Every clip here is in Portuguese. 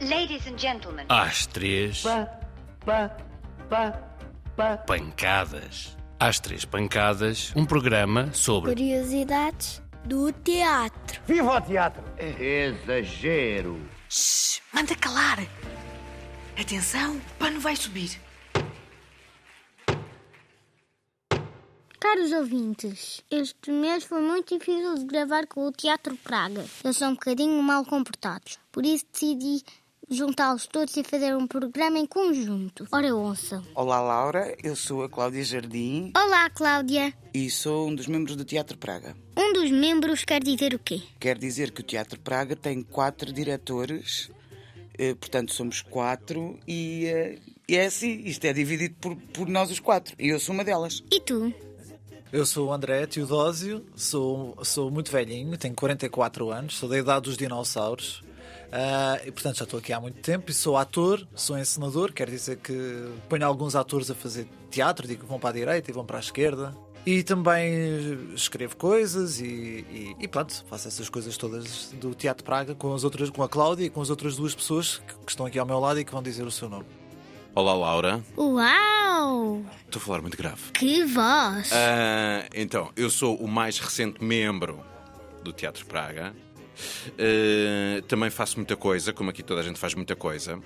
Ladies and gentlemen. Às três, Pá, pá, pá, pá. pancadas. Às três pancadas, um programa sobre Curiosidades do teatro. Viva o teatro! Exagero. Shhh, manda calar. Atenção, o pano vai subir. Caros ouvintes, este mês foi muito difícil de gravar com o Teatro Praga. Eles são um bocadinho mal comportados. Por isso decidi juntá-los todos e fazer um programa em conjunto. Ora, ouçam. Olá Laura, eu sou a Cláudia Jardim Olá, Cláudia. e sou um dos membros do Teatro Praga. Um dos membros quer dizer o quê? Quer dizer que o Teatro Praga tem quatro diretores, eh, portanto somos quatro e, eh, e é assim, isto é dividido por, por nós os quatro e eu sou uma delas. E tu? Eu sou o André Teodósio, sou, sou muito velhinho, tenho 44 anos, sou da idade dos dinossauros. Ah, e portanto já estou aqui há muito tempo e sou ator, sou encenador, quer dizer que ponho alguns atores a fazer teatro, digo que vão para a direita e vão para a esquerda. E também escrevo coisas e, e, e pronto, faço essas coisas todas do Teatro Praga com, as outras, com a Cláudia e com as outras duas pessoas que, que estão aqui ao meu lado e que vão dizer o seu nome. Olá, Laura. Uau! Estou a falar muito grave. Que voz! Ah, então, eu sou o mais recente membro do Teatro Praga. Ah, também faço muita coisa, como aqui toda a gente faz muita coisa.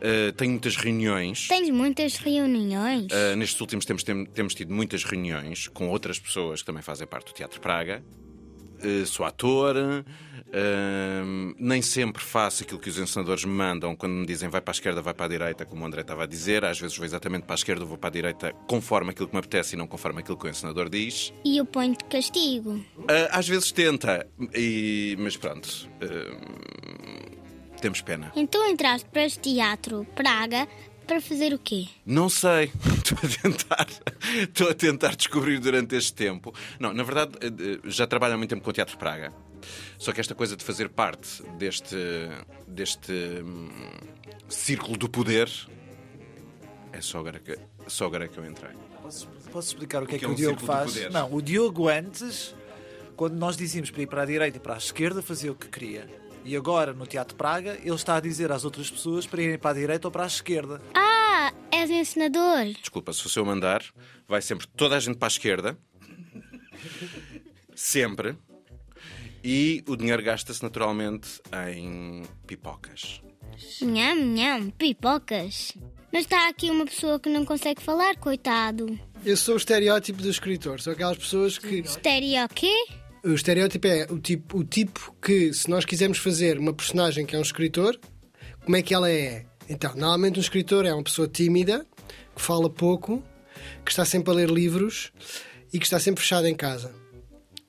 Ah, tenho muitas reuniões. Tens muitas reuniões? Ah, nestes últimos tempos tem- temos tido muitas reuniões com outras pessoas que também fazem parte do Teatro Praga. Ah, sou ator, ah, nem sempre faço aquilo que os encenadores me mandam quando me dizem vai para a esquerda, vai para a direita, como o André estava a dizer. Às vezes vou exatamente para a esquerda, vou para a direita, conforme aquilo que me apetece e não conforme aquilo que o encenador diz. E eu ponho de castigo. Ah, às vezes tenta, e- mas pronto. ah, temos pena. Então entraste para este teatro Praga para fazer o quê? Não sei. Estou a tentar. Estou a tentar descobrir durante este tempo. Não, na verdade, eh, já trabalho há muito tempo com o Teatro Praga. Só que esta coisa de fazer parte deste. deste. hum, círculo do poder. É só agora que, só agora que eu entrei. Posso, posso explicar o que é que que, é um o Diogo faz? Não, o Diogo antes, quando nós dizíamos para ir para a direita e para a esquerda, fazia o que queria. E agora, no Teatro Praga, ele está a dizer às outras pessoas para irem para a direita ou para a esquerda. Ah, és encenador. Desculpa, se o seu mandar, vai sempre toda a gente para a esquerda. Sempre. E o dinheiro gasta-se naturalmente em pipocas. Nham, nham, pipocas. Mas está aqui uma pessoa que não consegue falar, coitado. Eu sou o estereótipo do escritor. São aquelas pessoas que. Estéreo o quê? O estereótipo é o tipo, o tipo que, se nós quisermos fazer uma personagem que é um escritor, como é que ela é? Então, normalmente um escritor é uma pessoa tímida, que fala pouco, que está sempre a ler livros e que está sempre fechado em casa.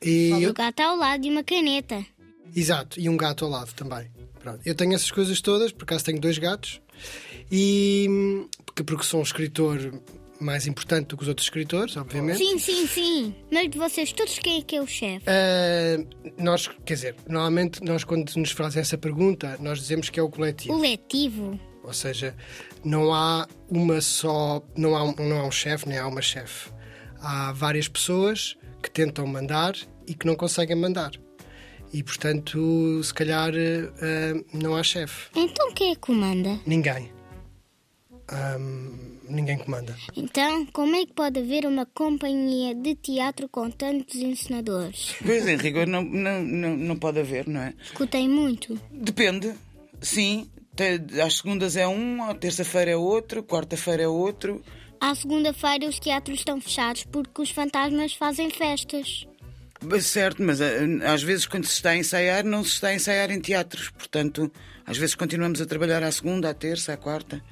E O eu- gato ao lado de uma caneta. Exato, e um gato ao lado também. Pronto. Eu tenho essas coisas todas, por acaso tenho dois gatos, e porque, porque sou um escritor mais importante do que os outros escritores, obviamente. Sim, sim, sim. Mas de vocês todos, quem é que é o chefe? Ah, nós, quer dizer, normalmente nós quando nos fazem essa pergunta, nós dizemos que é o coletivo. letivo. Ou seja, não há uma só, não há um, não há um chefe, nem há uma chefe. Há várias pessoas que tentam mandar e que não conseguem mandar. E portanto, se calhar ah, não há chefe. Então quem é que comanda? Ninguém. Ahm, ninguém comanda. Então, como é que pode haver uma companhia de teatro com tantos encenadores? Pois, em rigor, não, não, não, não pode haver, não é? Escutei muito. Depende, sim. Às segundas é um, à terça-feira é outro, quarta-feira é outro. À segunda-feira os teatros estão fechados porque os fantasmas fazem festas. Certo, mas ah, às vezes quando se está a ensaiar, não se está a ensaiar em teatros. Portanto, às vezes continuamos a trabalhar à segunda, à terça, à quarta.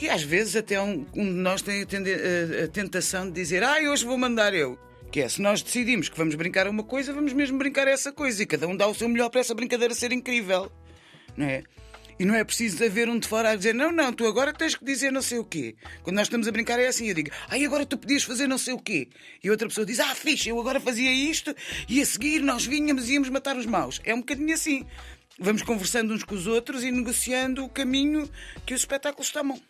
E às vezes até um, um de nós tem a, a tentação de dizer ah, hoje vou mandar eu. Que é, se nós decidimos que vamos brincar a uma coisa, vamos mesmo brincar a essa coisa. E cada um dá o seu melhor para essa brincadeira ser incrível. Não é? E não é preciso haver um de fora a dizer não, não, tu agora tens que dizer não sei o quê. Quando nós estamos a brincar é assim, eu digo, ai, agora tu podias fazer não sei o quê. E outra pessoa diz, ah, fixe, eu agora fazia isto e a seguir nós vinhamos e íamos matar os maus. É um bocadinho assim. Vamos conversando uns com os outros e negociando o caminho que os espetáculos tomam.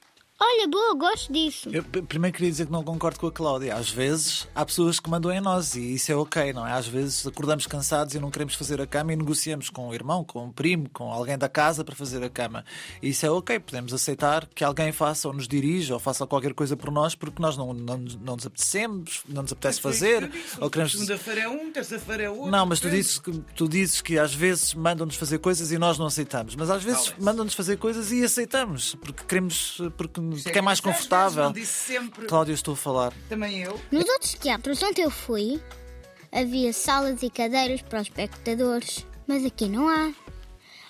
Olha, boa, gosto disso. Eu p- primeiro queria dizer que não concordo com a Cláudia. Às vezes há pessoas que mandam em nós e isso é ok, não é? Às vezes acordamos cansados e não queremos fazer a cama e negociamos com o irmão, com o primo, com alguém da casa para fazer a cama. E isso é ok, podemos aceitar que alguém faça ou nos dirija ou faça qualquer coisa por nós porque nós não, não, não nos apetecemos, não nos apetece fazer ou queremos. Segunda-feira é um, terça-feira é outro. Não, mas tu dizes, que, tu dizes que às vezes mandam-nos fazer coisas e nós não aceitamos. Mas às vezes mandam-nos fazer coisas e aceitamos, porque queremos, porque, porque é mais confortável. Sempre. Eu estou a falar. Também eu. Nos outros teatros onde eu fui, havia salas e cadeiras para os espectadores, mas aqui não há.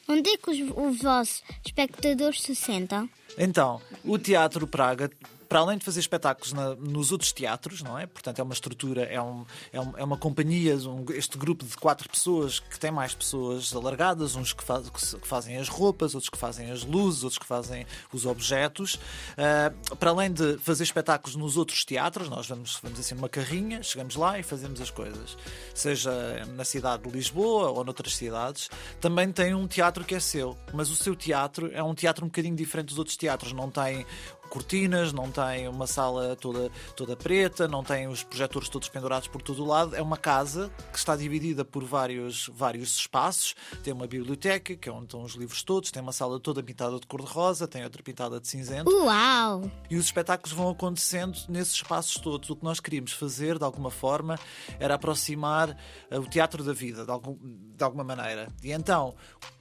Onde é que os, os vossos espectadores se sentam? Então, o Teatro Praga, para além de fazer espetáculos na- nos outros teatros, não é? Portanto, é uma estrutura, é, um- é um- é uma companhia, um- este grupo de quatro pessoas que tem mais pessoas alargadas, uns que, faz- que fazem as roupas, outros que fazem as luzes, outros que fazem os objetos. Ah, para além de fazer espetáculos nos outros teatros, nós vamos, vamos assim numa carrinha, chegamos lá e fazemos as coisas. Seja na cidade de Lisboa ou noutras cidades, também tem um teatro que é seu, mas o seu teatro é um teatro um bocadinho diferente dos outros teatros, não tem cortinas, não tem uma sala toda, toda preta, não tem os projetores todos pendurados por todo o lado. É uma casa que está dividida por vários, vários espaços. Tem uma biblioteca, que é onde estão os livros todos, tem uma sala toda pintada de cor-de-rosa, tem outra pintada de cinzento. Uau! E os espetáculos vão acontecendo nesses espaços todos. O que nós queríamos fazer, de alguma forma, era aproximar eh, o teatro da vida, de, algum- de alguma maneira. E então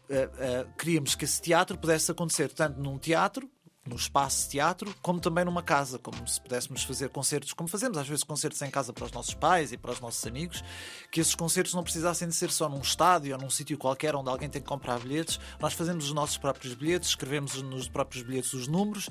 eh, eh, queríamos que esse teatro pudesse acontecer tanto num teatro, num espaço teatro, como também numa casa, como se pudéssemos fazer concertos, como fazemos às vezes concertos em casa para os nossos pais e para os nossos amigos, que esses concertos não precisassem de ser só num estádio ou num sítio qualquer onde alguém tem que comprar bilhetes. Nós fazemos os nossos próprios bilhetes, escrevemos nos próprios bilhetes os números,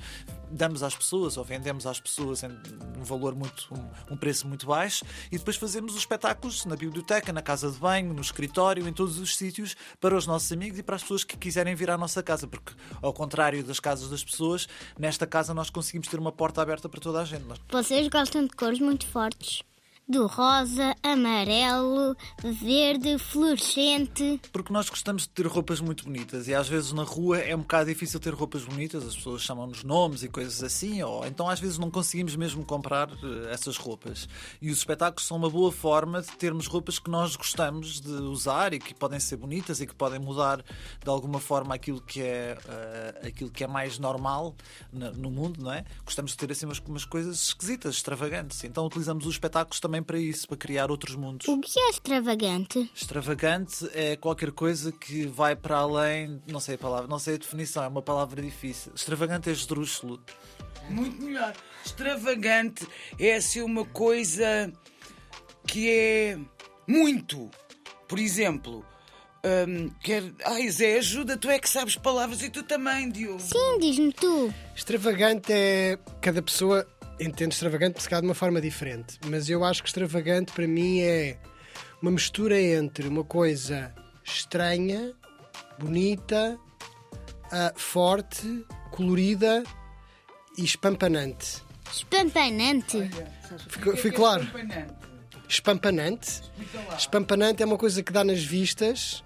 damos às pessoas ou vendemos às pessoas um valor muito, um, um preço muito baixo e depois fazemos os espetáculos na biblioteca, na casa de banho, no escritório, em todos os sítios para os nossos amigos e para as pessoas que quiserem vir à nossa casa, porque ao contrário das casas das pessoas, nesta casa nós conseguimos ter uma porta aberta para toda a gente. Vocês gostam de cores muito fortes. Do rosa, amarelo, verde, fluorescente. Porque nós gostamos de ter roupas muito bonitas e às vezes na rua é um bocado difícil ter roupas bonitas, as pessoas chamam-nos nomes e coisas assim, ou então às vezes não conseguimos mesmo comprar eh, essas roupas. E os espetáculos são uma boa forma de termos roupas que nós gostamos de usar e que podem ser bonitas e que podem mudar de alguma forma aquilo que é, eh, aquilo que é mais normal no mundo, não é? Gostamos de ter assim umas, umas coisas esquisitas, extravagantes. Então utilizamos os espetáculos também para isso, para criar outros mundos. O que é extravagante? Extravagante é qualquer coisa que vai para além, não sei a palavra, não sei a definição, é uma palavra difícil. Extravagante é esdrúxulo. Muito melhor. Extravagante é assim uma coisa que é muito. Por exemplo, hum, quer. Ai, Zé, ajuda, tu é que sabes palavras e tu também, Diogo. Sim, diz-me tu. Extravagante é. Cada pessoa entende extravagante se calhar de uma forma diferente. Mas eu acho que extravagante para mim é uma mistura entre uma coisa estranha, bonita, ah, forte, colorida e espampanante. Espampanante. Ficou- Fui claro? Espampanante. Espampanante é uma coisa que dá nas vistas,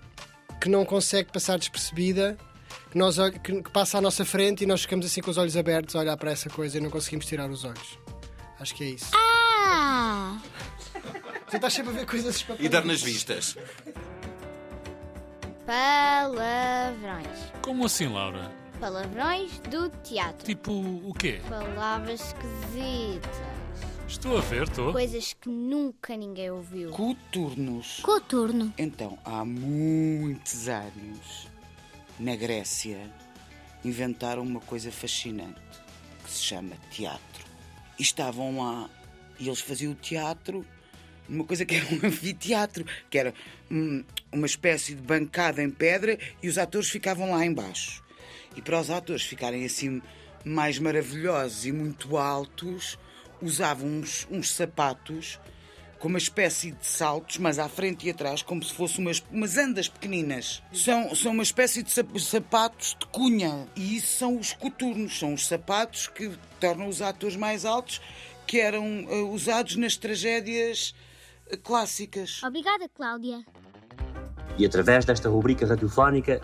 que não consegue passar despercebida, que, nós, que, que passa à nossa frente e nós ficamos assim com os olhos abertos a olhar para essa coisa e não conseguimos tirar os olhos. Acho que é isso. Ah! Tu estás sempre a ver coisas. E dar nas vistas. Palavrões. Como assim, Laura? Palavrões do teatro. Tipo, o quê? Palavras esquisitas. Estou a ver, estou. Coisas que nunca ninguém ouviu. Coturnos. Coturno. Então, há muitos anos, na Grécia, inventaram uma coisa fascinante que se chama teatro. E estavam lá e eles faziam o teatro numa coisa que era um anfiteatro, que era hum, uma espécie de bancada em pedra e os atores ficavam lá embaixo. E para os atores ficarem assim mais maravilhosos e muito altos, usavam uns, uns sapatos com uma espécie de saltos, mas à frente e atrás, como se fossem umas, umas andas pequeninas. São, são uma espécie de sap- sapatos de cunha. E isso são os coturnos, são os sapatos que tornam os atores mais altos, que eram eh, usados nas tragédias eh, clássicas. Obrigada, Cláudia. E através desta rubrica radiofónica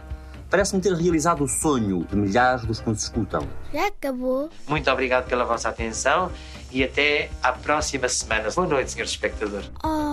Parece-me ter realizado o sonho de milhares dos que nos escutam. Já acabou? Muito obrigado pela vossa atenção e até à próxima semana. Boa noite, senhores espectadores. Oh.